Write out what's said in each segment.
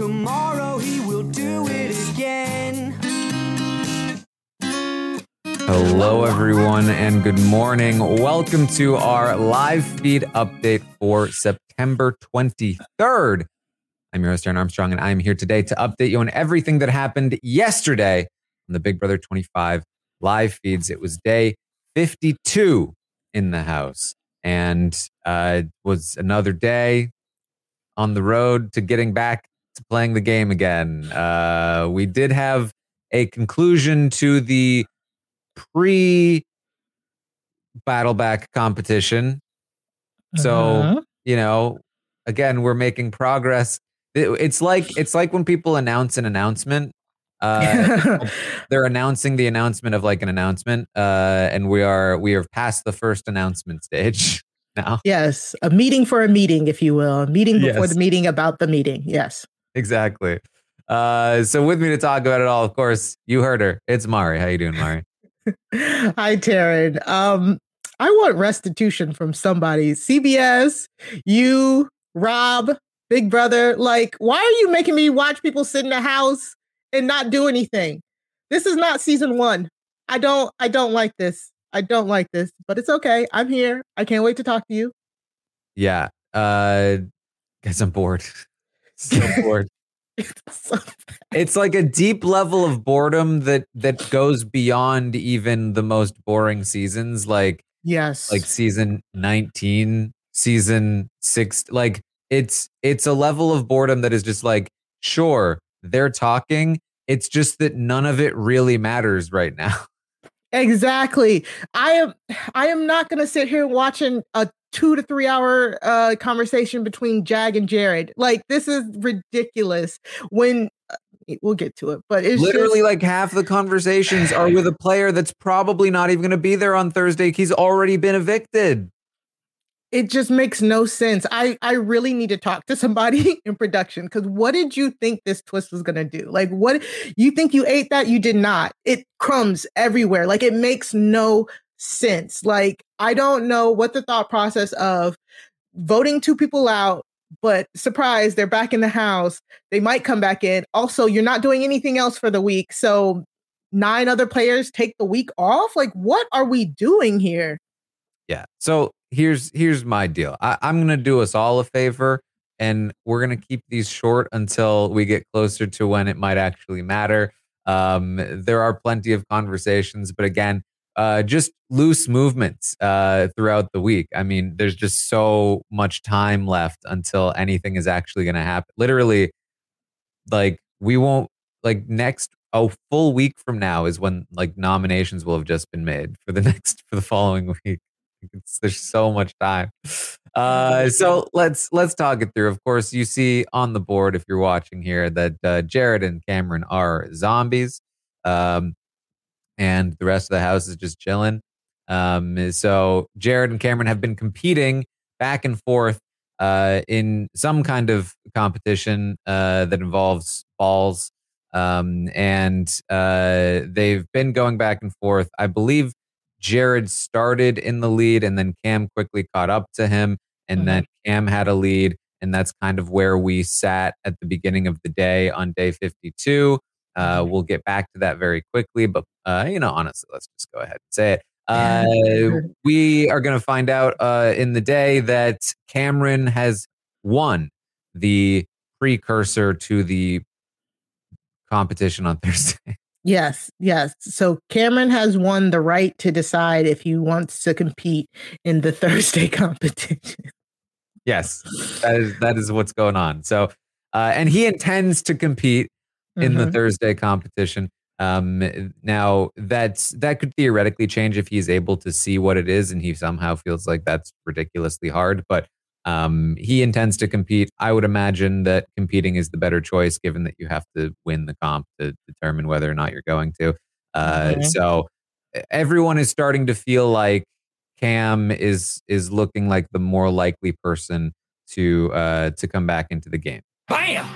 Tomorrow he will do it again. Hello, everyone, and good morning. Welcome to our live feed update for September 23rd. I'm your host, Taran Armstrong, and I'm here today to update you on everything that happened yesterday on the Big Brother 25 live feeds. It was day 52 in the house, and uh, it was another day on the road to getting back to playing the game again. Uh, we did have a conclusion to the pre battleback competition. So, Uh-huh. you know, again, we're making progress. It- It's like it's like when people announce an announcement. Uh, they're announcing the announcement of like an announcement, uh, and we are we are past the first announcement stage now. yes, a meeting for a meeting, if you will, a meeting before Yes. the meeting about the meeting. Yes. Exactly. Uh, so with me to talk about it all, of course, you heard her. It's Mari. How you doing, Mari? Hi, Taran. Um, I want restitution from somebody. CBS, you, Rob, Big Brother. Like, why are you making me watch people sit in the house and not do anything? This is not season one. I don't. I don't like this. I don't like this. But it's okay. I'm here. I can't wait to talk to you. Yeah. Uh, guys, I'm bored. So bored. So- it's like a deep level of boredom that that goes beyond even the most boring seasons like yes. like season 19 season 6 like it's it's a level of boredom that is just like sure they're talking it's just that none of it really matters right now Exactly. I am I am not going to sit here watching a 2 to 3 hour uh conversation between Jag and Jared. Like this is ridiculous. When uh, we'll get to it, but it's literally just, like half the conversations are with a player that's probably not even going to be there on Thursday he's already been evicted it just makes no sense. I I really need to talk to somebody in production cuz what did you think this twist was going to do? Like what you think you ate that you did not. It crumbs everywhere. Like it makes no sense. Like I don't know what the thought process of voting two people out but surprise they're back in the house. They might come back in. Also, you're not doing anything else for the week. So nine other players take the week off? Like what are we doing here? Yeah. So here's here's my deal. I, I'm gonna do us all a favor, and we're gonna keep these short until we get closer to when it might actually matter. Um, there are plenty of conversations, but again, uh, just loose movements uh, throughout the week. I mean, there's just so much time left until anything is actually gonna happen. Literally, like we won't like next a full week from now is when like nominations will have just been made for the next for the following week. It's, there's so much time. Uh, so let's let's talk it through. Of course, you see on the board if you're watching here that uh, Jared and Cameron are zombies, um, and the rest of the house is just chilling. Um, so Jared and Cameron have been competing back and forth uh, in some kind of competition uh, that involves balls, um, and uh, they've been going back and forth. I believe Jared started in the lead and then Cam quickly caught up to him and Mhm. then Cam had a lead and that's kind of where we sat at the beginning of the day on day 52. Uh, we'll get back to that very quickly, but uh, you know, honestly, let's just go ahead and say it. Uh, we are going to find out uh, in the day that Cameron has won the precursor to the competition on Thursday. Yes, yes. So Cameron has won the right to decide if he wants to compete in the Thursday competition. Yes, that is that is what's going on. So, uh, and he intends to compete in the Mhm. Thursday competition. Um, now that's that could theoretically change if he's able to see what it is, and he somehow feels like that's ridiculously hard. But um, he intends to compete. I would imagine that competing is the better choice, given that you have to win the comp to determine whether or not you're going to. Uh, Mhm. So everyone is starting to feel like Cam is is looking like the more likely person to uh, to come back into the game. Bam!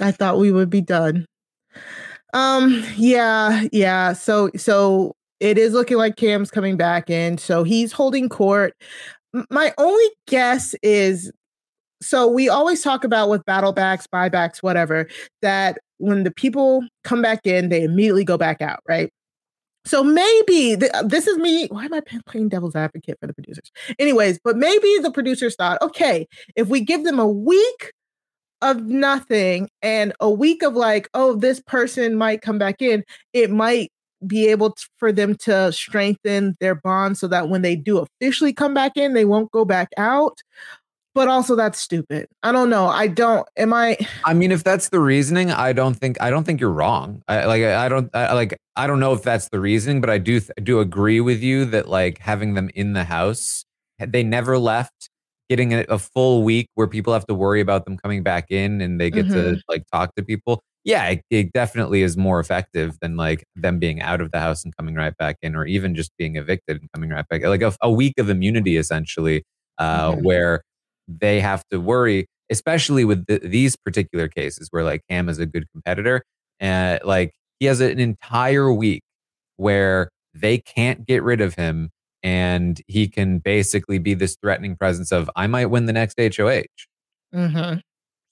I thought we would be done. Um, yeah, yeah. So so it is looking like Cam's coming back in. So he's holding court. My only guess is so we always talk about with battle backs, buybacks, whatever, that when the people come back in, they immediately go back out, right? So maybe th- uh, this is me. Why am I playing devil's advocate for the producers? Anyways, but maybe the producers thought, okay, if we give them a week of nothing and a week of like, oh, this person might come back in, it might be able for them to strengthen their bond so that when they do officially come back in, they won't go back out. But also, that's stupid. I don't know. I don't. Am I? I mean, if that's the reasoning, I don't think I don't think you're wrong. I like I don't I, like I don't know if that's the reasoning, but I do th- do agree with you that like having them in the house, they never left. Getting a, a full week where people have to worry about them coming back in and they get to Mhm. like talk to people. Yeah, it, it definitely is more effective than like them being out of the house and coming right back in, or even just being evicted and coming right back. Like a, a week of immunity, essentially, uh, Mhm. where they have to worry, especially with the, these particular cases where like Cam is a good competitor and like he has an entire week where they can't get rid of him and he can basically be this threatening presence of I might win the next HOH. Mhm.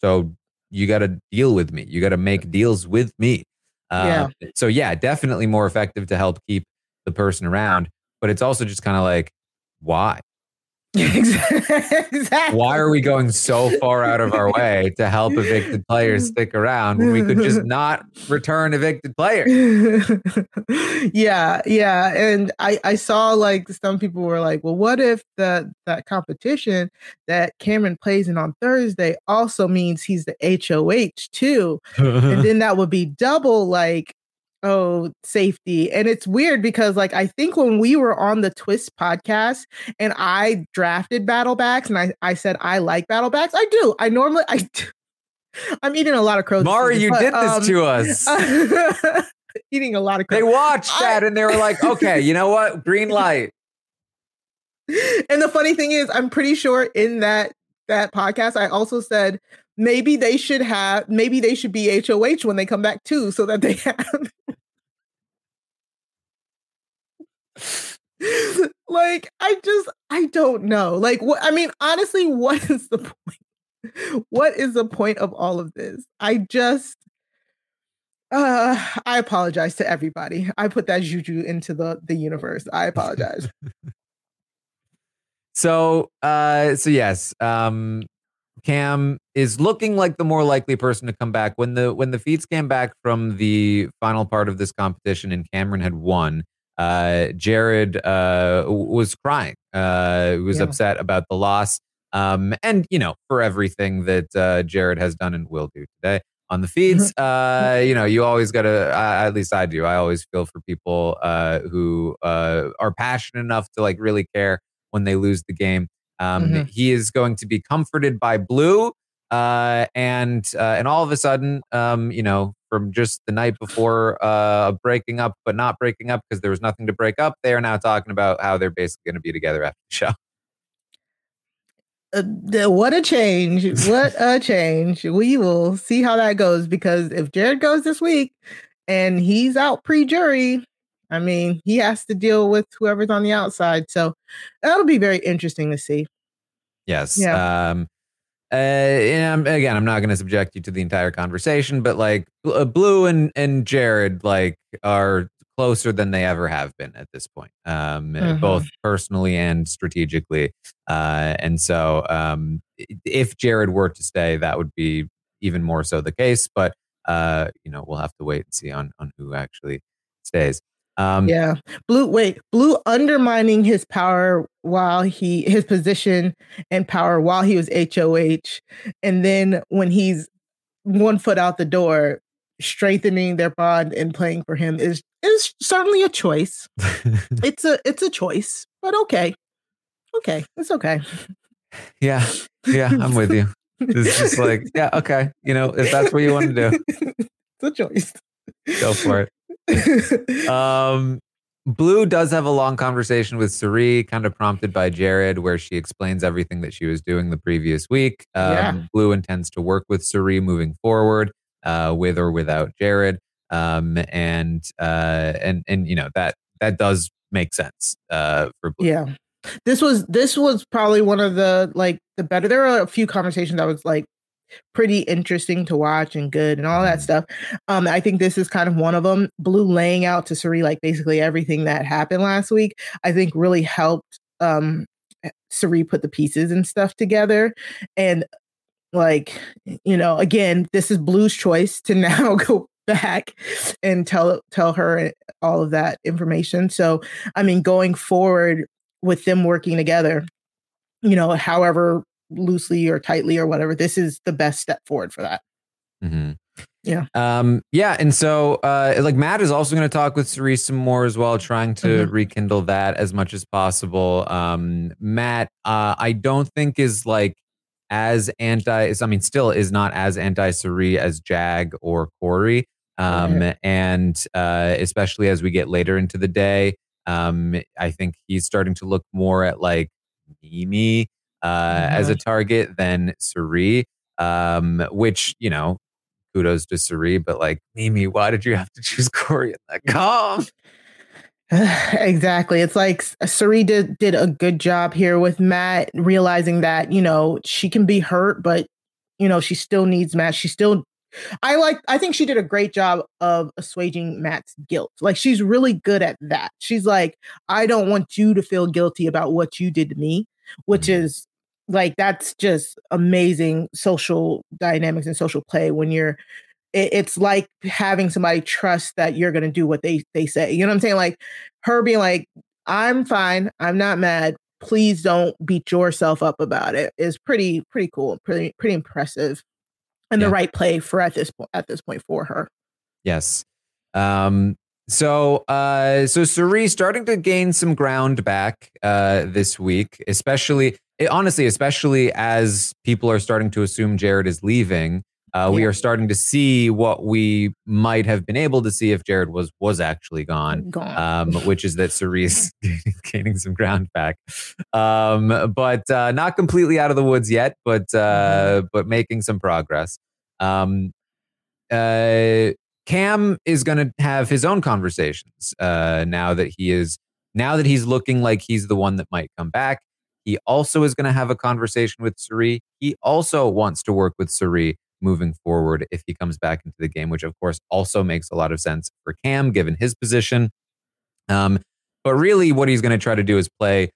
So you got to deal with me. You got to make deals with me. Uh, So yeah, definitely more effective to help keep the person around. But it's also just kind of like, why? exactly. Why are we going so far out of our way to help evicted players stick around when we could just not return evicted players? yeah, yeah. And I, I saw like some people were like, well, what if the that competition that Cameron plays in on Thursday also means he's the HOH too? and then that would be double like oh safety and it's weird because like i think when we were on the twist podcast and i drafted battlebacks and i i said i like battlebacks i do i normally i do. i'm eating a lot of crows Mari, you did this um, to us. eating a lot of They crows watched I- that and they were like, okay, you know what? Green light. and the funny thing is i'm pretty sure in that that podcast i also said maybe they should have maybe they should be hoh when they come back too so that they have like i just i don't know. Like what i mean honestly what is the point? What is the point of all of this? I just uh i apologize to everybody. I put that juju into the the universe. I apologize. So, uh, so yes, um, Cam is looking like the more likely person to come back. When the when the feeds came back from the final part of this competition and Cameron had won, uh, Jared uh, was crying. Uh, was Yeah. upset about the loss, um, and you know for everything that uh, Jared has done and will do today on the feeds. uh, you know, you always got to. Uh, at least I do. I always feel for people uh, who uh, are passionate enough to like really care when they lose the game. Um, Mhm. He is going to be comforted by Blue, uh, and uh, and all of a sudden, um, you know, from just the night before uh, breaking up, but not breaking up because there was nothing to break up, they are now talking about how they're basically going to be together after the show. uh, what a change what a change we will see how that goes because if jared goes this week and he's out pre-jury i mean he has to deal with whoever's on the outside so that'll be very interesting to see Yes. Yeah. Um, uh, and I'm- again, I'm not going to subject you to the entire conversation, but like uh, Blue and and Jared like are closer than they ever have been at this point, um, Mhm. both personally and strategically. Uh, and so, um, if Jared were to stay, that would be even more so the case. But uh, you know, we'll have to wait and see on on who actually stays. Um, Yeah. Blue wait, Blue undermining his power while he his position and power while he was HOH. And then when he's one foot out the door, strengthening their bond and playing for him is is certainly a choice. It's a it's a choice, but okay. Okay. It's okay. yeah, yeah, I'm with you. It's just like, yeah, okay, you know, if that's what you want to do, it's a choice. go for it. Um, Blue does have a long conversation with Cirie, kind of prompted by Jared, where she explains everything that she was doing the previous week. Um, Yeah. Blue intends to work with Cirie moving forward, uh, with or without Jared. Um, and uh, and and you know that that does make sense uh, for Blue. Yeah. This was this was probably one of the like the better there are a few conversations that was like pretty interesting to watch and good and all that Mhm. stuff. Um I think this is kind of one of them. Blue laying out to Cirie like basically everything that happened last week, I think really helped um Cirie put the pieces and stuff together and like you know again this is blue's choice to now go back and tell tell her all of that information so i mean going forward with them working together you know however loosely or tightly or whatever this is the best step forward for that hmm Yeah. Um, yeah. And so, uh, like Matt is also going to talk with Cirie some more as well, trying to Mhm. rekindle that as much as possible. Um, Matt, uh, I don't think is like as anti, is, I mean, still is not as anti Cirie as Jag or Corey. Um, and, uh, especially as we get later into the day, um, I think he's starting to look more at like Mimi, uh, as a target than Cirie um, which you know, kudos to Cirie, but like Mimi, why did you have to choose Corey in that calm? exactly. It's like Cirie did did a good job here with Matt realizing that, you know, she can be hurt, but you know, she still needs Matt. She still I like I think she did a great job of assuaging Matt's guilt. Like she's really good at that. She's like, I don't want you to feel guilty about what you did to me, which Mhm. is like that's just amazing social dynamics and social play when you're it, it's like having somebody trust that you're going to do what they they say you know what i'm saying like her being like i'm fine i'm not mad please don't beat yourself up about it is pretty pretty cool pretty pretty impressive and Yeah. the right play for at this point at this point for her Yes. Um, so uh so Cirie starting to gain some ground back uh this week, especially eh, honestly, especially as people are starting to assume Jared is leaving. Uh, we are starting to see what we might have been able to see if Jared was was actually gone. gone um, which is that Cirie gaining some ground back, um, but uh, not completely out of the woods yet, but uh, but making some progress. Um, uh, Cam is going to have his own conversations uh, now that he is now that he's looking like he's the one that might come back. He also is going to have a conversation with Cirie. He also wants to work with Cirie moving forward if he comes back into the game, which of course also makes a lot of sense for Cam given his position. Um, but really, what he's going to try to do is play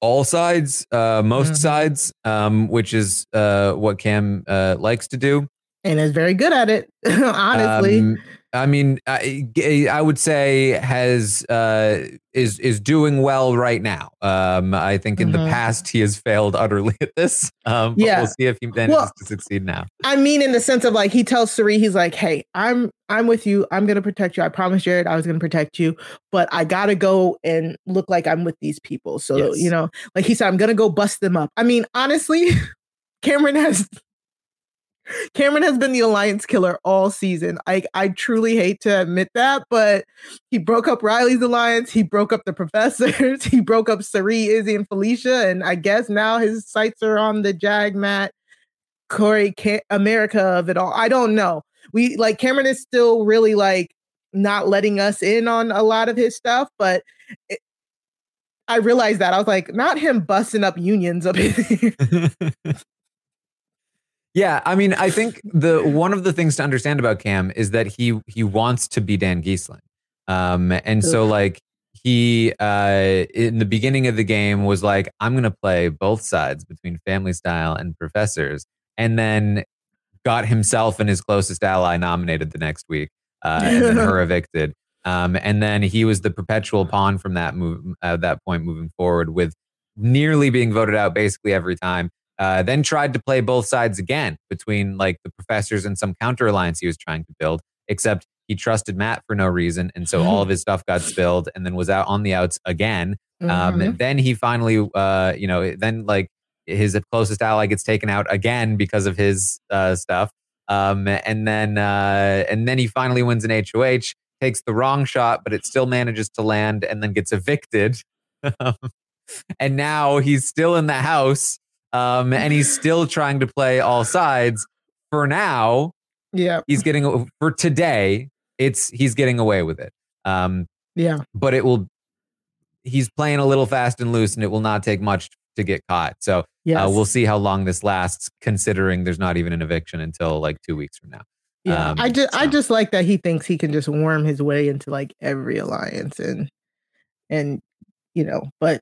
all sides, uh, most Mhm. sides, um, which is uh, what Cam uh, likes to do. and is very good at it honestly Um, I mean, I, I would say has uh, is is doing well right now. Um, I think in the Mhm. past he has failed utterly at this. Um, but Yeah. we'll see if he manages Well- to succeed now. I mean, in the sense of like he tells Cirie, he's like, "Hey, I'm I'm with you. I'm gonna protect you. I promised Jared I was gonna protect you, but I gotta go and look like I'm with these people. So Yes. you know, like he said, I'm gonna go bust them up. I mean, honestly, Cameron has Cameron has been the alliance killer all season. I I truly hate to admit that, but he broke up Reilly's alliance. He broke up the professors. He broke up Cirie, Izzy, and Felicia. And I guess now his sights are on the Jag Matt Corey Ca- America of it all. I don't know. We like Cameron is still really like not letting us in on a lot of his stuff, but it, I realized that I was like, not him busting up unions up here. yeah, I mean, I think the one of the things to understand about Cam is that he he wants to be Dan Gheesling. Um, and so like he uh in the beginning of the game was like, I'm gonna play both sides between family style and professors, and then got himself and his closest ally nominated the next week, uh, and then her evicted. Um, and then he was the perpetual pawn from that move at that point moving forward with nearly being voted out basically every time. Uh, then tried to play both sides again between like the professors and some counter alliance he was trying to build, except he trusted Matt for no reason. And so all of his stuff got spilled and then was out on the outs again. Um, Mhm. Then he finally, uh, you know, then like his closest ally gets taken out again because of his uh, stuff. Um, and then uh, and then he finally wins an HOH, takes the wrong shot, but it still manages to land, and then gets evicted. and now he's still in the house, um, and he's still trying to play all sides. For now, yeah, he's getting for today. It's he's getting away with it. Um, yeah. but it will. He's playing a little fast and loose, and it will not take much to get caught. So Yes. uh, we'll see how long this lasts, considering there's not even an eviction until like two weeks from now. Yeah, Um, I just I just like that he thinks he can just worm his way into like every alliance and and you know, but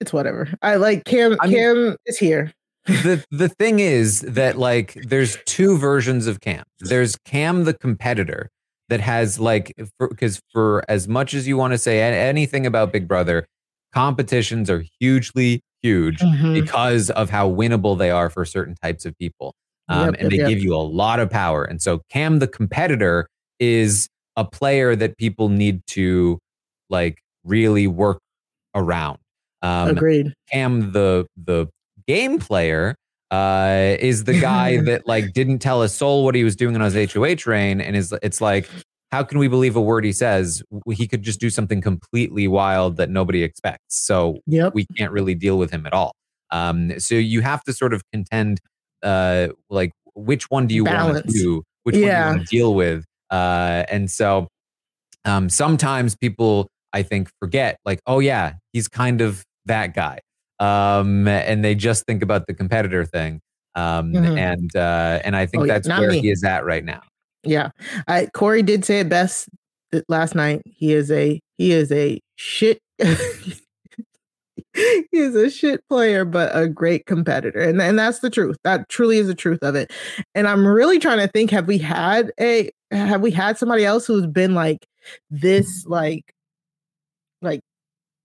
it's whatever. I like Cam. I mean- Cam is here. the the thing is that like there's two versions of Cam. There's Cam the competitor that has like because for, as much as you want to say anything about Big Brother, competitions are hugely huge Mhm. because of how winnable they are for certain types of people. Um, Yep, and they yep. give you a lot of power. And so Cam the competitor is a player that people need to like really work around. Um, Agreed. Cam the the game player uh, is the guy that like didn't tell a soul what he was doing on his HOH reign, and is it's like how can we believe a word he says? He could just do something completely wild that nobody expects. So Yep. we can't really deal with him at all. Um, so you have to sort of contend, uh, like which one do you want to do, which one do Yeah. you want to deal with, uh, and so um, sometimes people I think forget, like, oh yeah, he's kind of that guy, um, and they just think about the competitor thing, um, Mhm. and uh, and I think Oh, that's where me. he is at right now. Yeah. I Corey did say it best last night. He is a he is a shit he is a shit player, but a great competitor. And, and that's the truth. That truly is the truth of it. And I'm really trying to think, have we had a have we had somebody else who's been like this like like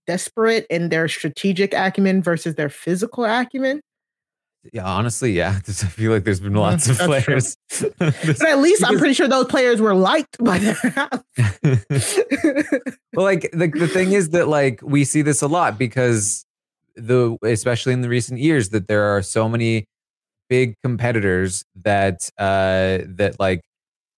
desperate in their strategic acumen versus their physical acumen? Yeah, honestly, yeah, I feel like there's been lots of That's players. But at least I'm pretty sure those players were liked by their house. well like the, the thing is that like we see this a lot because the especially in the recent years that there are so many big competitors that uh that like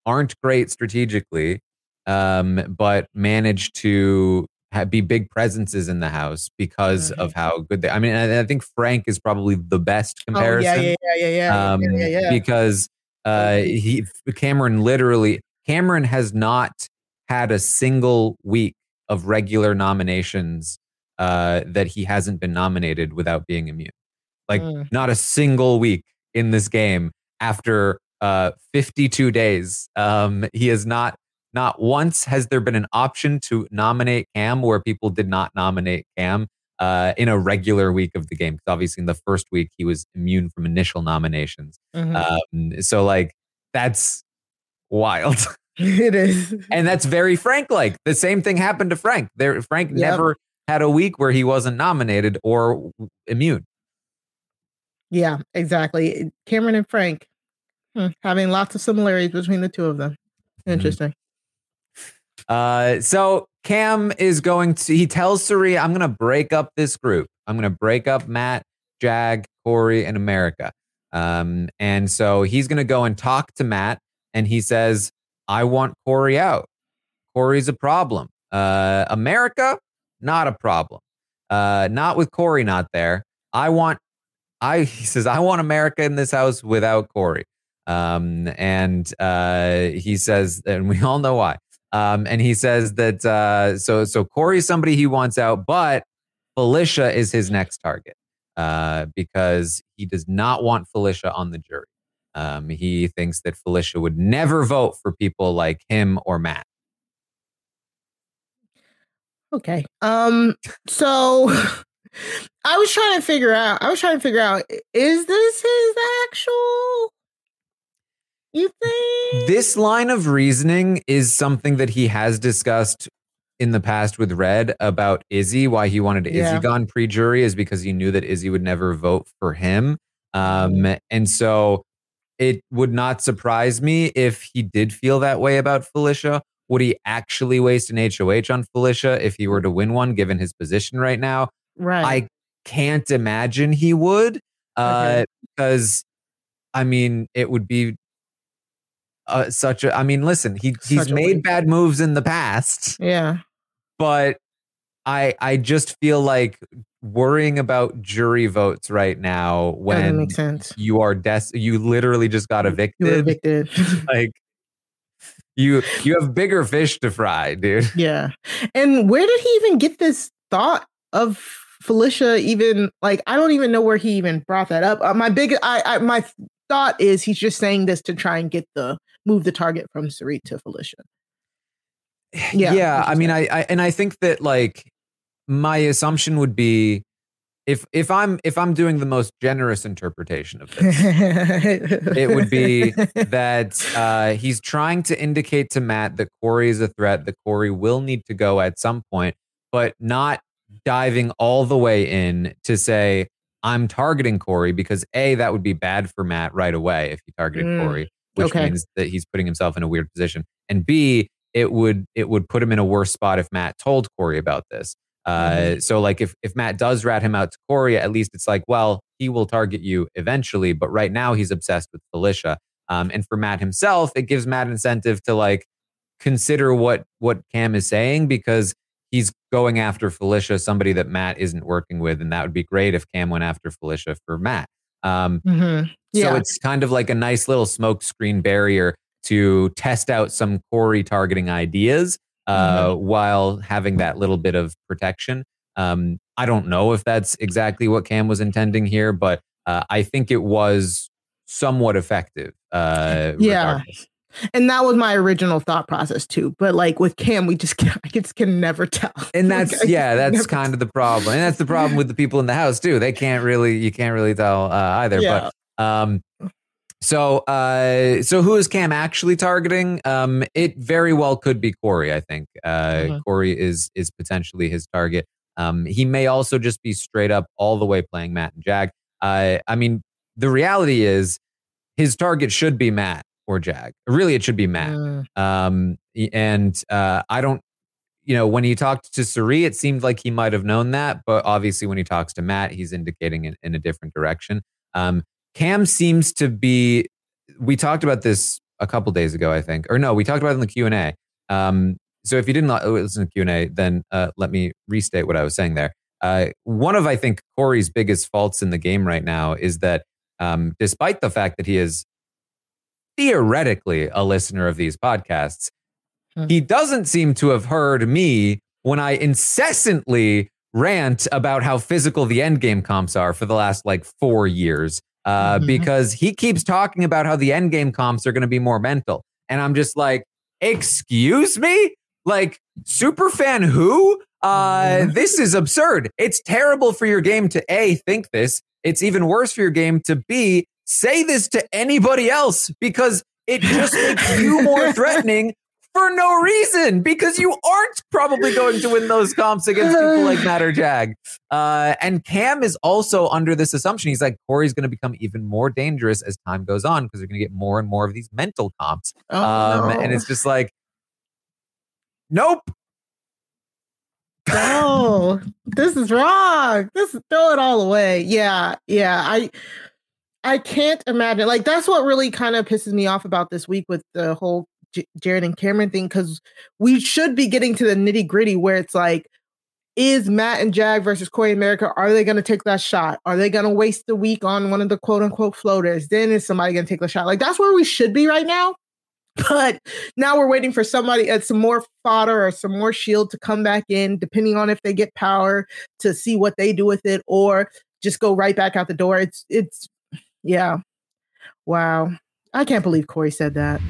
aren't great strategically um but manage to ha- be big presences in the house because of how good they i mean I, I think frank is probably the best Oh, comparison yeah, yeah, yeah, yeah, yeah, um, yeah, yeah, yeah. because uh, he Cameron literally Cameron has not had a single week of regular nominations uh, that he hasn't been nominated without being immune. Like Mm. not a single week in this game after uh, 52 days. Um, he has not not once has there been an option to nominate Cam where people did not nominate Cam uh, in a regular week of the game. Because obviously in the first week he was immune from initial nominations. Mhm. Um, so like that's wild. it is. and that's very Frank like. The same thing happened to Frank. There Frank Yep. never had a week where he wasn't nominated or immune. Yeah, exactly. Cameron and Frank hmm, having lots of similarities between the two of them. Mm-hmm. Interesting. Uh, so Cam is going to, he tells Cirie, I'm going to break up this group. I'm going to break up Matt, Jag, Corey, and America. Um, and so he's going to go and talk to Matt and he says, I want Corey out. Corey's a problem. Uh, America, not a problem. Uh, not with Corey not there. I want, I, he says, I want America in this house without Corey. Um, and uh, he says, and we all know why. Um, and he says that uh, so so Corey's somebody he wants out, but Felicia is his next target uh, because he does not want Felicia on the jury. Um, he thinks that Felicia would never vote for people like him or Matt. Okay. Um. So I was trying to figure out. I was trying to figure out: is this his actual? You think This line of reasoning is something that he has discussed in the past with Red about Izzy. Why he wanted Yeah. Izzy gone pre-jury is because he knew that Izzy would never vote for him. Um, Mm-hmm. and so it would not surprise me if he did feel that way about Felicia. Would he actually waste an HOH on Felicia if he were to win one, given his position right now? right? I can't imagine he would, uh, Okay. because I mean, it would be uh, such a. I mean, listen, he he's Such made bad moves in the past, yeah. but I I just feel like worrying about jury votes right now when you are des you literally just got evicted. evicted. Like you you have bigger fish to fry, dude. yeah. And where did he even get this thought of Felicia? Even like I don't even know where he even brought that up. Uh, my big I, I my thought is he's just saying this to try and get the move the target from Cirie to Felicia. Yeah, yeah i mean. I, I and i think that like my assumption would be if if i'm if i'm doing the most generous interpretation of this it would be that uh he's trying to indicate to matt that corey is a threat that corey will need to go at some point but not diving all the way in to say i'm targeting corey because a that would be bad for matt right away if he targeted Mm, corey which okay. means that he's putting himself in a weird position and b it would it would put him in a worse spot if matt told corey about this uh, Mm-hmm. so like if if matt does rat him out to corey at least it's like well he will target you eventually but right now he's obsessed with felicia um, and for matt himself it gives matt incentive to like consider what what cam is saying because he's going after felicia somebody that matt isn't working with and that would be great if cam went after felicia for matt um, Mhm. so it's kind of like a nice little smokescreen barrier to test out some core targeting ideas uh, Mm-hmm. while having that little bit of protection. Um, I don't know if that's exactly what Cam was intending here, but uh, I think it was somewhat effective. Uh, Yeah. regardless. And that was my original thought process too. But like with Cam, we just can, I just can never tell. And that's I yeah, that's never kind of the problem, and that's the problem with the people in the house too. They can't really, you can't really tell uh, either. Yeah. But um, so uh, so who is Cam actually targeting? Um, it very well could be Corey. I think uh, Mhm. Corey is is potentially his target. Um, he may also just be straight up all the way playing Matt and Jag. Uh, I mean, the reality is his target should be Matt or Jag. Really, it should be Matt. Mm, Um, and uh, I don't, you know, when he talked to Cirie, it seemed like he might have known that, but obviously when he talks to Matt, he's indicating in, in a different direction. Um, Cam seems to be. We talked about this a couple days ago, I think, or no, we talked about it in the Q and A. Um, so if you didn't listen to Q and A, then uh, let me restate what I was saying there. Uh, one of I think Corey's biggest faults in the game right now is that, um, despite the fact that he is theoretically a listener of these podcasts, Hmm. he doesn't seem to have heard me when I incessantly rant about how physical the endgame comps are for the last like four years. Uh, Mhm. Because he keeps talking about how the endgame comps are going to be more mental. And I'm just like, excuse me? Like, super fan who? Uh, this is absurd. It's terrible for your game to A, think this. It's even worse for your game to B, say this to anybody else because it just makes you more threatening for no reason because you aren't probably going to win those comps against people like Matt or Jag. Uh, and Cam is also under this assumption. He's like, Corey's going to become even more dangerous as time goes on because they're going to get more and more of these mental comps. oh, um, no. And it's just like, nope. no, this is wrong. This is throw it all away. Yeah, yeah. I I can't imagine. Like that's what really kind of pisses me off about this week with the whole J- Jared and Cameron thing because we should be getting to the nitty gritty where it's like, is Matt and Jag versus Corey America? Are they going to take that shot? Are they going to waste the week on one of the quote unquote floaters? Then is somebody going to take the shot? Like that's where we should be right now. But now we're waiting for somebody at some more fodder or some more shield to come back in, depending on if they get power to see what they do with it, or just go right back out the door. It's it's yeah. Wow. I can't believe Corey said that.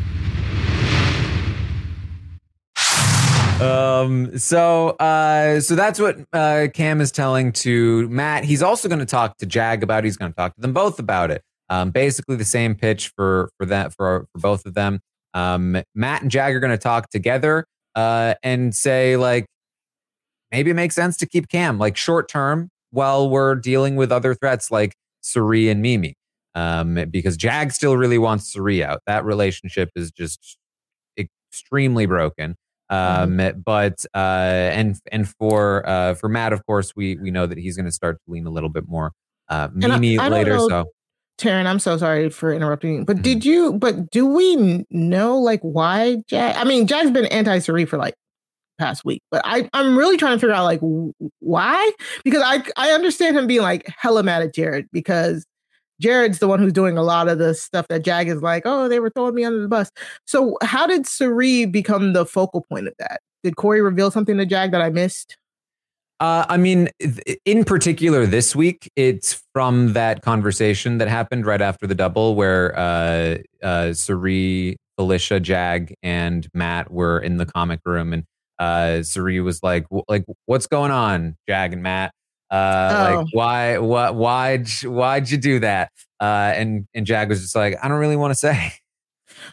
um so uh so that's what uh cam is telling to matt he's also going to talk to jag about it. he's going to talk to them both about it um basically the same pitch for for that for for both of them um matt and jag are going to talk together uh and say like maybe it makes sense to keep cam like short term while we're dealing with other threats like Cirie and mimi um because jag still really wants Cirie out that relationship is just extremely broken um, Mm-hmm. but uh, and and for uh, for Matt, of course, we we know that he's going to start to lean a little bit more uh, And I- Mimi I later. know- So Taran, I'm so sorry for interrupting, but Mhm. did you? But do we know like why Jag? I mean, Jag's been anti Cirie for like past week, but I I'm really trying to figure out like why because I I understand him being like hella mad at Jared because Jared's the one who's doing a lot of the stuff that Jag is like, oh, they were throwing me under the bus. So how did Cirie become the focal point of that? Did Corey reveal something to Jag that I missed? Uh, I mean, in particular, this week, it's from that conversation that happened right after the double, where uh, uh, Cirie, Felicia, Jag, and Matt were in the comic room, and uh, Cirie was like, "Like, what's going on, Jag and Matt? Uh, Oh. Like, why, what, why'd, you- why'd you do that?" Uh, and and Jag was just like, "I don't really want to say."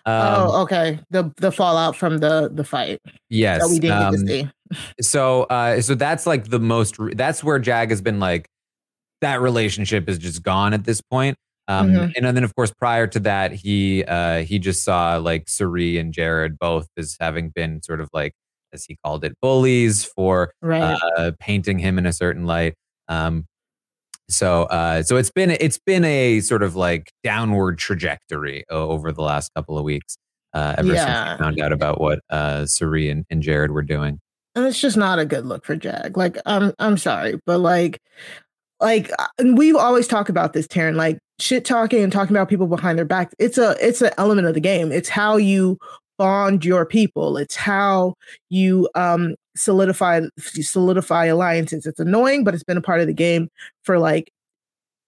Um, oh, okay. The the fallout from the the fight yes, that we didn't um, get to see. so uh so that's like the most that's where jag has been like that relationship is just gone at this point um Mhm. and then of course prior to that he uh he just saw like Cirie and jared both as having been sort of like as he called it bullies for Right. uh painting him in a certain light um so uh so it's been it's been a sort of like downward trajectory over the last couple of weeks uh ever since Yeah. we found out about what uh Cirie and, and jared were doing and it's just not a good look for Jag. Like I'm I'm sorry, but like like uh, and we've always talked about this, Taran. Like shit talking and talking about people behind their back. It's a it's an element of the game. It's how you bond your people. It's how you um solidify solidify alliances. It's annoying, but it's been a part of the game for like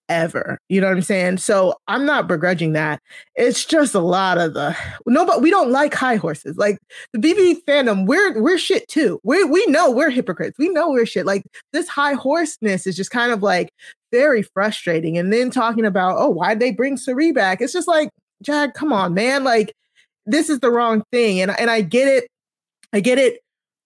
ever. You know what I'm saying? So I'm not begrudging that. It's just a lot of the no, but we don't like high horses. Like the BB fandom, we're we're shit too. We we know we're hypocrites. We know we're shit. Like this high horseness is just kind of like very frustrating. And then talking about, oh, why'd they bring Cirie back? It's just like, Jag, come on, man. Like this is the wrong thing. And and I get it. I get it.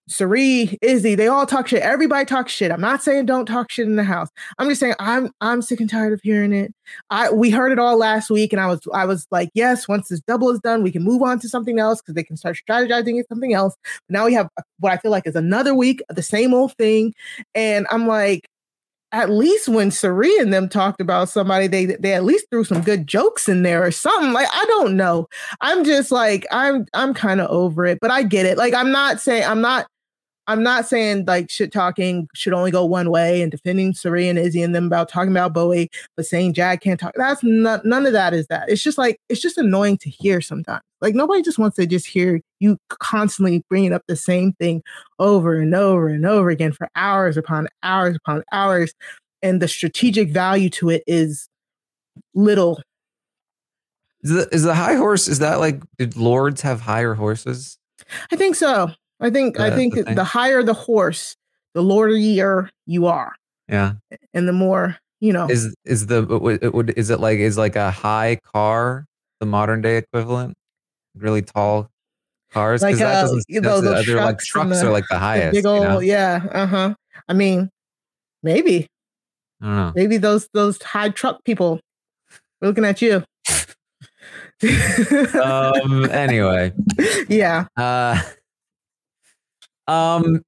Cirie, Izzy, they all talk shit. Everybody talks shit. I'm not saying don't talk shit in the house. I'm just saying I'm I'm sick and tired of hearing it. I we heard it all last week, and I was I was like, yes, once this double is done, we can move on to something else because they can start strategizing at something else. But now we have what I feel like is another week of the same old thing, and I'm like, at least when Cirie and them talked about somebody, they they at least threw some good jokes in there or something. Like I don't know. I'm just like I'm I'm kind of over it, but I get it. Like I'm not saying I'm not I'm not saying like shit talking should only go one way and defending Cirie and Izzy and them about talking about Bowie, but saying Jag can't talk. That's not none of that is that. It's just like it's just annoying to hear sometimes. Like nobody just wants to just hear you constantly bringing up the same thing over and over and over again for hours upon hours upon hours, and the strategic value to it is little. Is the, is the high horse? Is that like did lords have higher horses? I think so. I think I think the the higher the horse, the lordier you are, Yeah. and the more you know. Is is the it would is it like is like a high car the modern day equivalent? Really tall cars Like, because that uh, doesn't you those other like trucks and trucks the- are like the the highest. big you old know? yeah uh-huh i mean maybe I don't know. maybe those those high truck people we're looking at you Um. anyway. yeah Uh, um.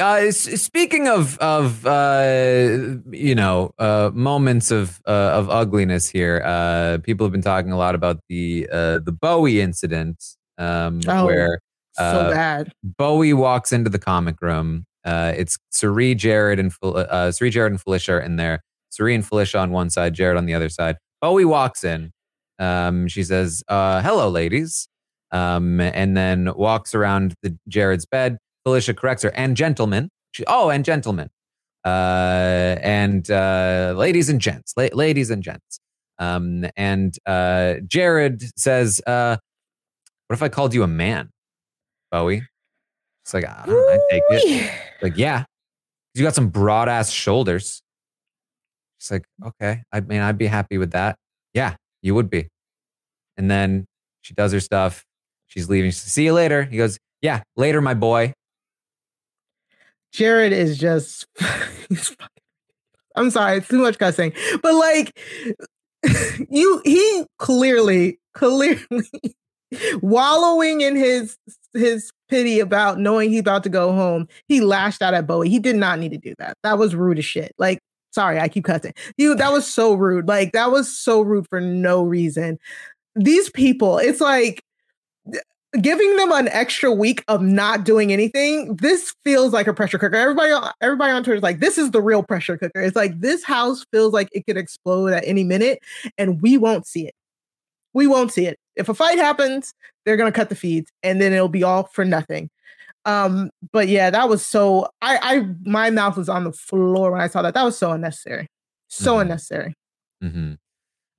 uh, speaking of of uh, you know uh, moments of uh, of ugliness here, uh, people have been talking a lot about the uh, the Bowie incident, um, Oh. where so bad Bowie walks into the comic room. Uh, it's Cirie, Jared, and uh, Cirie, Jared, and Felicia are in there. Cirie and Felicia on one side, Jared on the other side. Bowie walks in. Um, she says, uh, "Hello, ladies," um, and then walks around the Jared's bed. Felicia corrects her, and gentlemen. She, oh, and gentlemen, uh, and uh, ladies and gents, la- ladies and gents. Um, and uh, Jared says, uh, "What if I called you a man, Bowie?" It's like, I, know, I take it. Like, yeah, you got some broad ass shoulders. She's like, okay, I mean, I'd be happy with that. Yeah, you would be. And then she does her stuff. She's leaving. She says, See you later. He goes, Yeah, later, my boy. Jared is just. I'm sorry, it's too much cussing, but like, you, he clearly, clearly wallowing in his his pity about knowing he's about to go home. He lashed out at Bowie. He did not need to do that. That was rude as shit. Like, sorry, I keep cussing. You, that was so rude. Like, that was so rude for no reason. These people, it's like giving them an extra week of not doing anything this feels like a pressure cooker. Everybody on- everybody on twitter is like this is the real pressure cooker. It's like this house feels like it could explode at any minute and we won't see it. We won't see it. If a fight happens they're going to cut the feeds and then it'll be all for nothing. Um but yeah that was so i i my mouth was on the floor when i saw that. That was so unnecessary. So Mhm. unnecessary. Hmm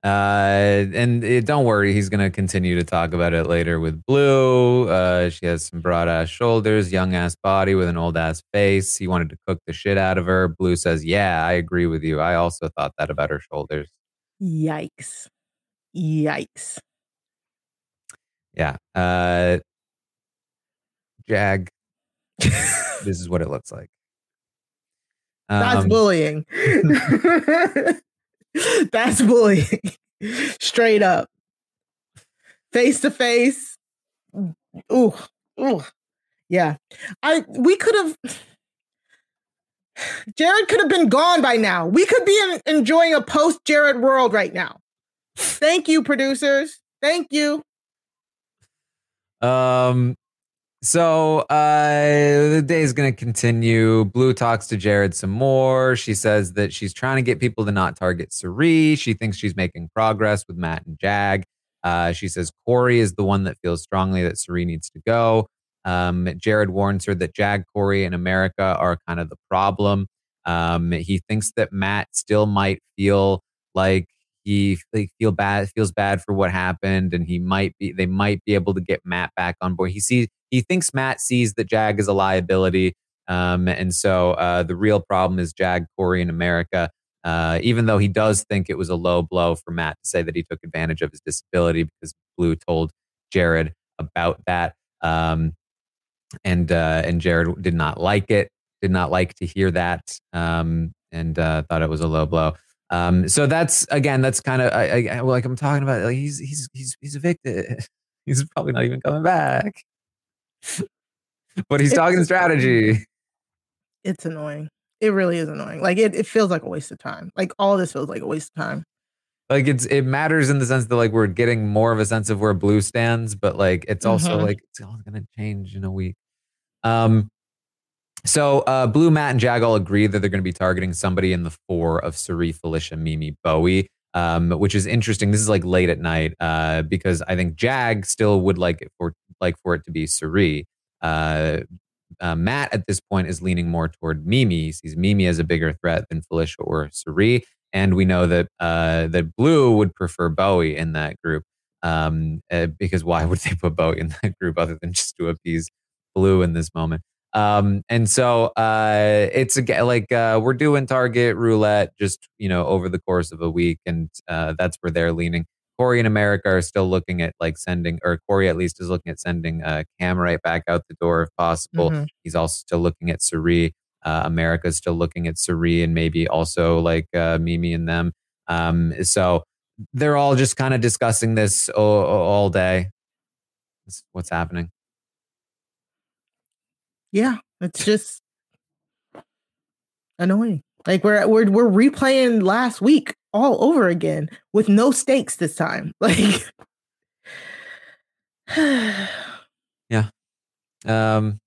Uh, and it, don't worry, he's going to continue to talk about it later with Blue. Uh, she has some broad ass shoulders, young ass body with an old ass face. He wanted to cook the shit out of her. Blue says, Yeah, I agree with you. I also thought that about her shoulders. yikes yikes Yeah. Uh, Jag, this is what it looks like. That's Um, bullying. That's bullying. Straight up. Face to face. Ooh. Ooh. Yeah. I we could have Jared could have been gone by now. We could be en- enjoying a post Jared world right now. Thank you, producers. Thank you. Um, so uh, the day is going to continue. Blue talks to Jared some more. She says that she's trying to get people to not target Sari. She thinks she's making progress with Matt and Jag. Uh, she says Corey is the one that feels strongly that Sari needs to go. Um, Jared warns her that Jag, Corey, and America are kind of the problem. Um, he thinks that Matt still might feel like he like, feel bad feels bad for what happened and he might be they might be able to get Matt back on board. He sees he thinks Matt sees that Jag is a liability. Um, and so uh, the real problem is Jag, Corey, and America. Uh, even though he does think it was a low blow for Matt to say that he took advantage of his disability because Blue told Jared about that. Um, and uh, and Jared did not like it, did not like to hear that, um, and uh, thought it was a low blow. Um, so that's again, that's kind of I, I, like I'm talking about. Like he's he's he's he's evicted. He's probably not even coming back. but he's It's- talking strategy. It's annoying. It really is annoying. Like it, it feels like a waste of time. Like all this feels like a waste of time. Like it's it matters in the sense that like we're getting more of a sense of where blue stands, but like it's also Mhm. like it's all gonna change in a week. Um so uh Blue Matt and Jag all agree that they're gonna be targeting somebody in the four of Sari, Felicia, Mimi, Bowie. Um, which is interesting. This is like late at night, uh, because I think Jag still would like it for like for it to be Sari. Uh, uh, Matt at this point is leaning more toward Mimi. He sees Mimi as a bigger threat than Felicia or Sari. And we know that uh, that Blue would prefer Bowie in that group. Um, uh, because why would they put Bowie in that group other than just to appease Blue in this moment? Um, and so uh, it's like uh, we're doing target roulette just you know over the course of a week, and uh, that's where they're leaning. Corey and America are still looking at like sending, or Corey at least is looking at sending uh, Cam right back out the door if possible. Mhm. He's also still looking at Sari. Uh, America's still looking at Sari and maybe also like uh, Mimi and them. Um, so they're all just kind of discussing this all, all day. What's happening. Yeah, it's just annoying. Like we're we're we're replaying last week all over again with no stakes this time. Like Yeah. Um,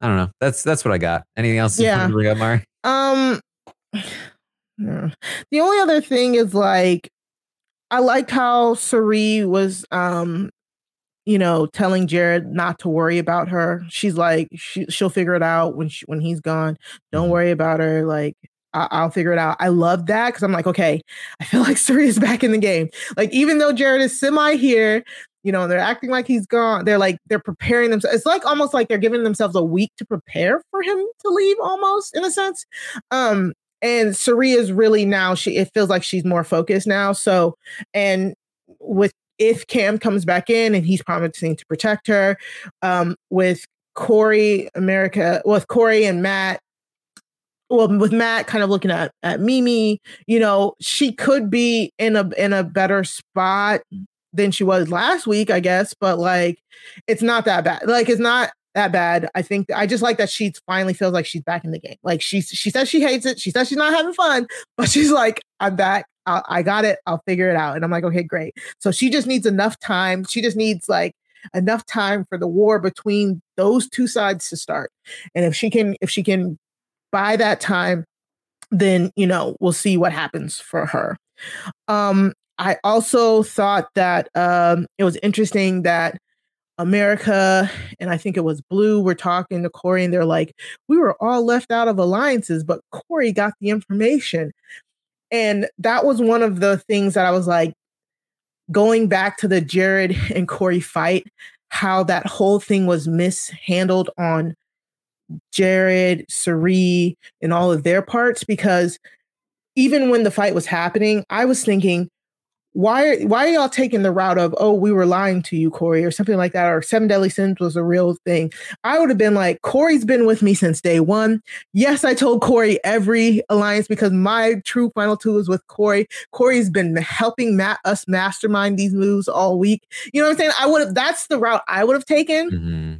I don't know. That's that's what I got. Anything else Yeah. bring up, Mari? Um, the only other thing is like, I liked how Sari was, um, you know, telling Jared not to worry about her. She's like, she she'll figure it out when she when he's gone. Don't Mhm. worry about her. Like, I- will figure it out. I love that because I'm like, okay, I feel like is back in the game. Like, even though Jared is semi here, you know, they're acting like he's gone. They're like, they're preparing themselves. It's like almost like they're giving themselves a week to prepare for him to leave, almost in a sense. Um, and is really now, she, it feels like she's more focused now. So, and with, if Cam comes back in and he's promising to protect her, um, with Corey, America, with Corey and Matt, well with Matt kind of looking at at Mimi, you know, she could be in a in a better spot than she was last week, I guess, but like it's not that bad. Like it's not that bad. I think I just like that she finally feels like she's back in the game. Like she's she says she hates it. She says she's not having fun, but she's like, I'm back. I'll, I got it. I'll figure it out. And I'm like, okay, great. So she just needs enough time. She just needs like enough time for the war between those two sides to start. And if she can, if she can buy that time, then you know we'll see what happens for her. Um, I also thought that um, it was interesting that America and I think it was Blue were talking to Corey and they're like, we were all left out of alliances, but Corey got the information. And that was one of the things that I was like, going back to the Jared and Corey fight, how that whole thing was mishandled on Jared, Cirie, and all of their parts because even when the fight was happening, I was thinking, why are why are y'all taking the route of oh we were lying to you corey or something like that or seven deadly sins was a real thing. I would have been like corey's been with me since day one. Yes I told corey every alliance because my true final two is with corey. Corey's been helping Matt us mastermind these moves all week. You know what I'm saying? I would have that's the route I would have taken mm-hmm.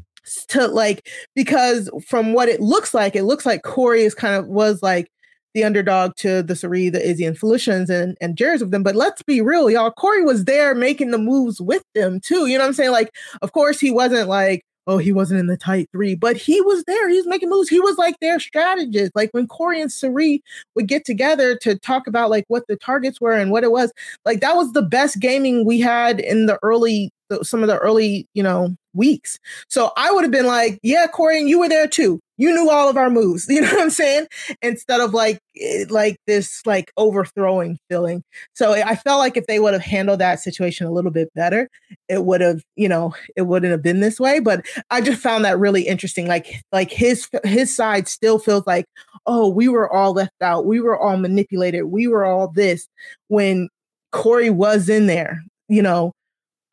to like because from what it looks like, it looks like Corey is kind of was like the underdog to the Cirie, the Izzy, and Felicians and, and Jared's of them. But let's be real, y'all. Corey was there making the moves with them too. You know what I'm saying? Like, of course, he wasn't like, oh, he wasn't in the tight three, but he was there. He was making moves. He was like their strategist. Like when Corey and Cirie would get together to talk about like what the targets were and what it was, like that was the best gaming we had in the early some of the early, you know, weeks. So I would have been like, yeah, Corey, and you were there too. You knew all of our moves. You know what I'm saying? Instead of like, eh, like this like overthrowing feeling. So I felt like if they would have handled that situation a little bit better, it would have, you know, it wouldn't have been this way. But I just found that really interesting. Like, like his his side still feels like, oh, we were all left out. We were all manipulated. We were all this when corey was in there, you know,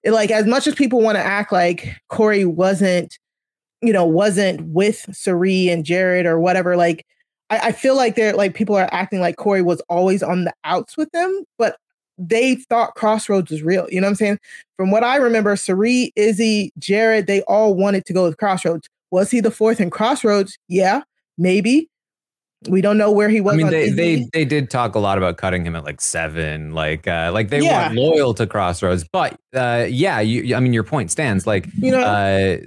like as much as people want to act like corey wasn't, you know, wasn't with Cirie and Jared or whatever, like I, I feel like they're like people are acting like Corey was always on the outs with them, but they thought Crossroads was real. You know what I'm saying? From what I remember, Cirie, Izzy, Jared, they all wanted to go with Crossroads. Was he the fourth in Crossroads? Yeah, maybe. We don't know where he was. I mean, they, they they did talk a lot about cutting him at like seven, like uh, like they yeah. weren't loyal to Crossroads. But uh, yeah, you, I mean, your point stands. Like, you know, uh,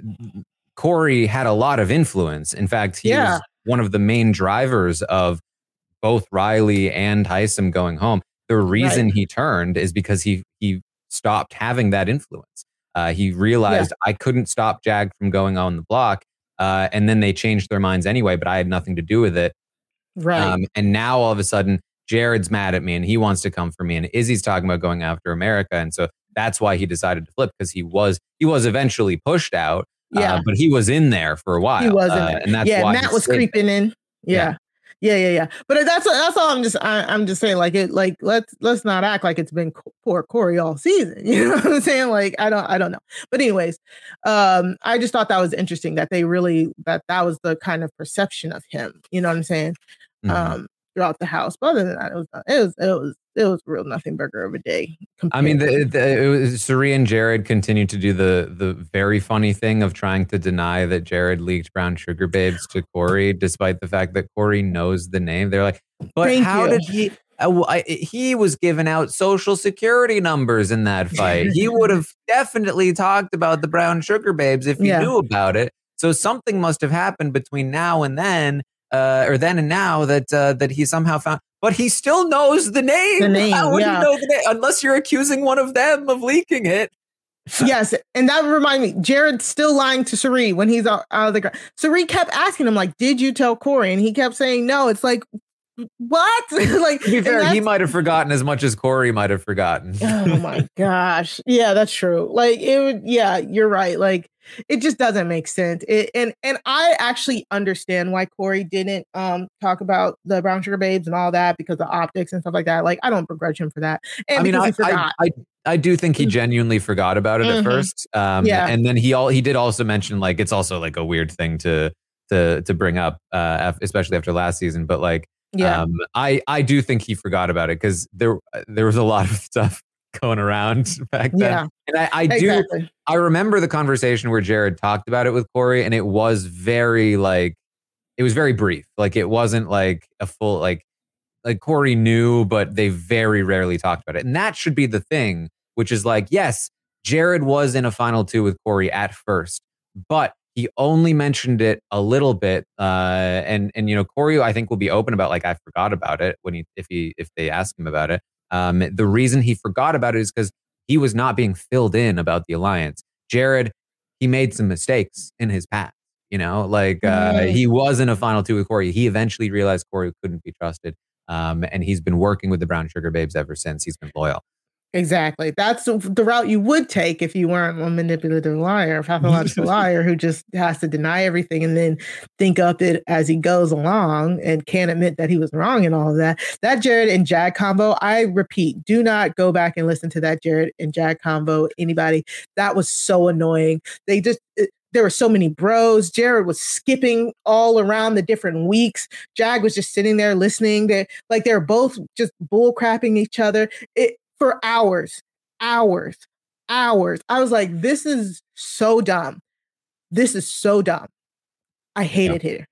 Corey had a lot of influence. In fact, he yeah. was one of the main drivers of both Reilly and Hisam going home. The reason right. he turned is because he he stopped having that influence. Uh, he realized yeah. I couldn't stop Jag from going on the block, uh, and then they changed their minds anyway. But I had nothing to do with it. Right. Um, and now all of a sudden, Jared's mad at me and he wants to come for me, and Izzy's talking about going after America, and so that's why he decided to flip because he was he was eventually pushed out. Uh, yeah. Uh, but he was in there for a while. He was in uh, there. and that's yeah, why Matt was creeping there. in. Yeah. yeah. Yeah, yeah, yeah. But that's that's all I'm just I, am just saying like it like let's let's not act like it's been poor Corey all season. You know what I'm saying? Like I don't I don't know. But anyways, um I just thought that was interesting that they really that that was the kind of perception of him. You know what I'm saying? mm-hmm. um, throughout the house. But other than that, it was it was it was it was real nothing burger of a day. I mean, the, the, it was Cirie and Jared continued to do the the very funny thing of trying to deny that Jared leaked Brown Sugar Babes to Corey, despite the fact that Corey knows the name. They're like, but Thank how you. did he? Uh, I, he was giving out social security numbers in that fight. he would have definitely talked about the Brown Sugar Babes if he yeah. knew about it. So something must have happened between now and then uh, or then and now that uh, that he somehow found, but he still knows the name. The name, How would yeah. you know the name unless you're accusing one of them of leaking it? yes, and that would remind me, Jared's still lying to Cirie when he's out, out of the ground. Cirie kept asking him, like, "Did you tell Corey?" And he kept saying, "No." It's like, what? like, To be fair, he might have forgotten as much as Corey might have forgotten. oh my gosh. Yeah, that's true. Like it would yeah, you're right. Like it just doesn't make sense. It, and and I actually understand why Corey didn't um talk about the brown sugar babes and all that because of optics and stuff like that. Like I don't begrudge him for that. And I mean, I, he. I, I, I do think he genuinely forgot about it at Mhm. first. Um, Yeah. And then he all he did also mention like it's also like a weird thing to to to bring up, uh, especially after last season. But like, yeah. um, I I do think he forgot about it because there there was a lot of stuff going around back then. yeah. And I, I do I remember the conversation where Jared talked about it with Corey, and it was very like it was very brief. Like it wasn't like a full like like Corey knew, but they very rarely talked about it. And that should be the thing, which is like, yes, Jared was in a final two with Corey at first, but he only mentioned it a little bit. Uh, and and you know, Corey, I think will be open about like I forgot about it when he if he if they ask him about it. Um, the reason he forgot about it is because he was not being filled in about the alliance. Jared, he made some mistakes in his past. You know, like uh, he was in a final two with Corey. He eventually realized Corey couldn't be trusted. Um, and he's been working with the Brown Sugar Babes ever since. He's been loyal. Exactly. That's the, route you would take if you weren't a manipulative liar, a pathological liar who just has to deny everything and then think up it as he goes along and can't admit that he was wrong and all of that. That Jared and Jag combo, I repeat, do not go back and listen to that Jared and Jag combo. Anybody, that was so annoying. They just, it- there were so many bros. Jared was skipping all around the different weeks. Jag was just sitting there listening. They like they're both just bull crapping each other. It for hours, hours, hours. I was like, this is so dumb. This is so dumb. I hate Yeah. it here.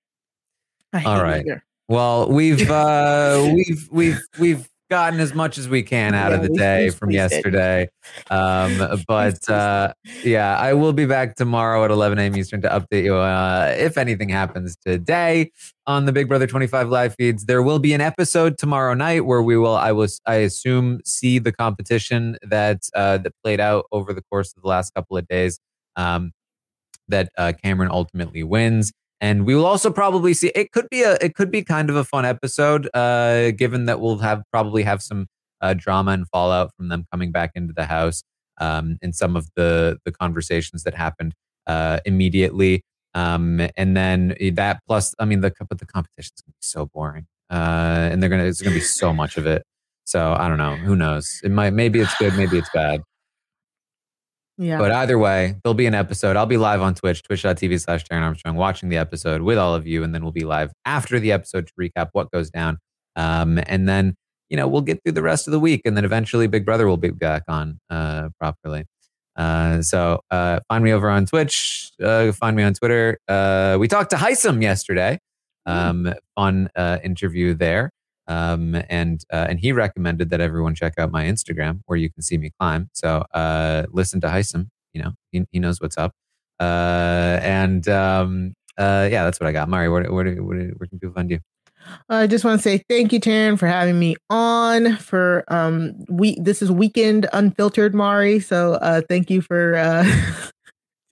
I hate All it here. Well, we've uh, we've we've we've gotten as much as we can out of the day from yesterday. Um, but uh, yeah, I will be back tomorrow at 11 a.m. Eastern to update you uh, if anything happens today on the Big Brother 25 live feeds. There will be an episode tomorrow night where we will, I was, I assume, see the competition that uh, that played out over the course of the last couple of days. Um, that uh, Cameron ultimately wins. And we will also probably see it could be a it could be kind of a fun episode, uh, given that we'll have probably have some uh, drama and fallout from them coming back into the house um, and some of the the conversations that happened uh, immediately. Um, and then that plus, I mean, the but the competition's gonna be so boring, uh, and they're gonna it's gonna be so much of it. So I don't know. Who knows? It might maybe it's good, maybe it's bad. Yeah. But either way, there'll be an episode. I'll be live on Twitch, twitch.tv slash Taran Armstrong, watching the episode with all of you. And then we'll be live after the episode to recap what goes down. Um, and then, you know, we'll get through the rest of the week. And then eventually Big Brother will be back on uh, properly. Uh, so uh, find me over on Twitch. Uh, find me on Twitter. Uh, we talked to Hisam yesterday. Um, fun uh, interview there. Um, and uh, and he recommended that everyone check out my Instagram where you can see me climb. So uh, listen to Hisam. You know he, he knows what's up. Uh, and um, uh, yeah, that's what I got. Mari, where where, do- where, where can people find you? I just want to say thank you, Taran, for having me on. For um, we this is weekend unfiltered, Mari. So uh, thank you for uh,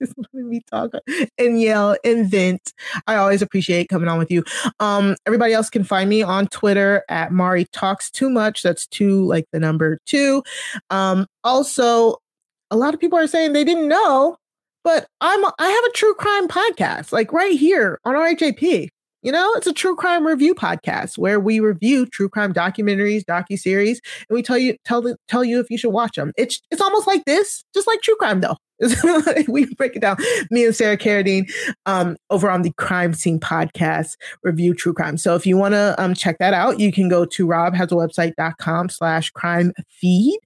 just letting me talk and yell and vent. I always appreciate coming on with you. Um, everybody else can find me on Twitter at Mari Talks Too Much. That's two, like the number two. Um, also, a lot of people are saying they didn't know, but I'm I have a true crime podcast, like right here on RHAP. You know, it's a true crime review podcast where we review true crime documentaries, docu series, and we tell you tell tell you if you should watch them. It's it's almost like this, just like true crime though. we break it down. Me and Sarah Carradine um, over on the Crime Seen podcast review true crime. So if you want to um, check that out, you can go to robhasawebsite.com slash crime feed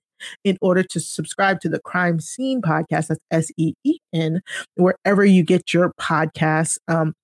in order to subscribe to the Crime Seen podcast. That's S E E N, wherever you get your podcasts. Um,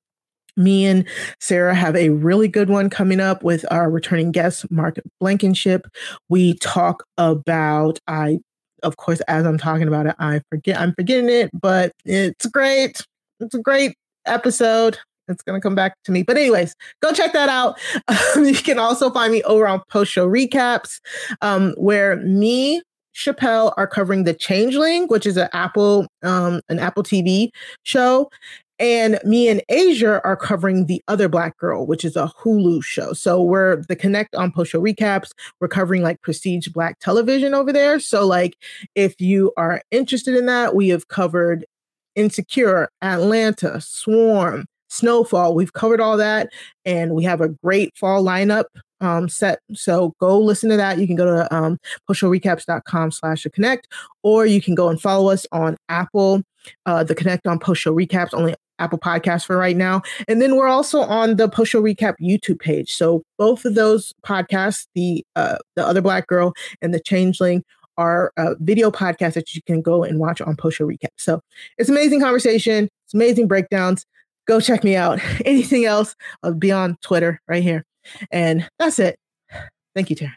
me and Sarah have a really good one coming up with our returning guest, Mark Blankenship. We talk about, I, of course, as I'm talking about it, I forget, I'm forgetting it, but it's great. It's a great episode. It's going to come back to me. But, anyways, go check that out. Um, you can also find me over on post show recaps, um, where me, Chappelle are covering The Changeling, which is an Apple, um, an Apple TV show And me and Asia are covering The Other Black Girl, which is a Hulu show. So we're the Connect on Post Show recaps. We're covering like prestige black television over there. So, like, if you are interested in that, we have covered Insecure, Atlanta, Swarm, Snowfall. We've covered all that, and we have a great fall lineup um, set. So go listen to that. You can go to um, postshowrecaps.com slash connect, or you can go and follow us on Apple, uh, the Connect on Post Show Recaps, only Apple Podcast for right now. And then we're also on the Post Show Recap YouTube page. So both of those podcasts, the uh, the other Black Girl and the Changeling, are uh, video podcasts that you can go and watch on Post Show Recap. So it's amazing conversation. It's amazing breakdowns. Go check me out. Anything else, I'll be on Twitter right here. And that's it. Thank you, Tara.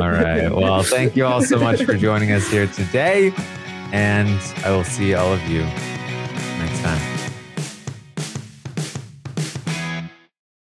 all right. Well, thank you all so much for joining us here today. And I will see all of you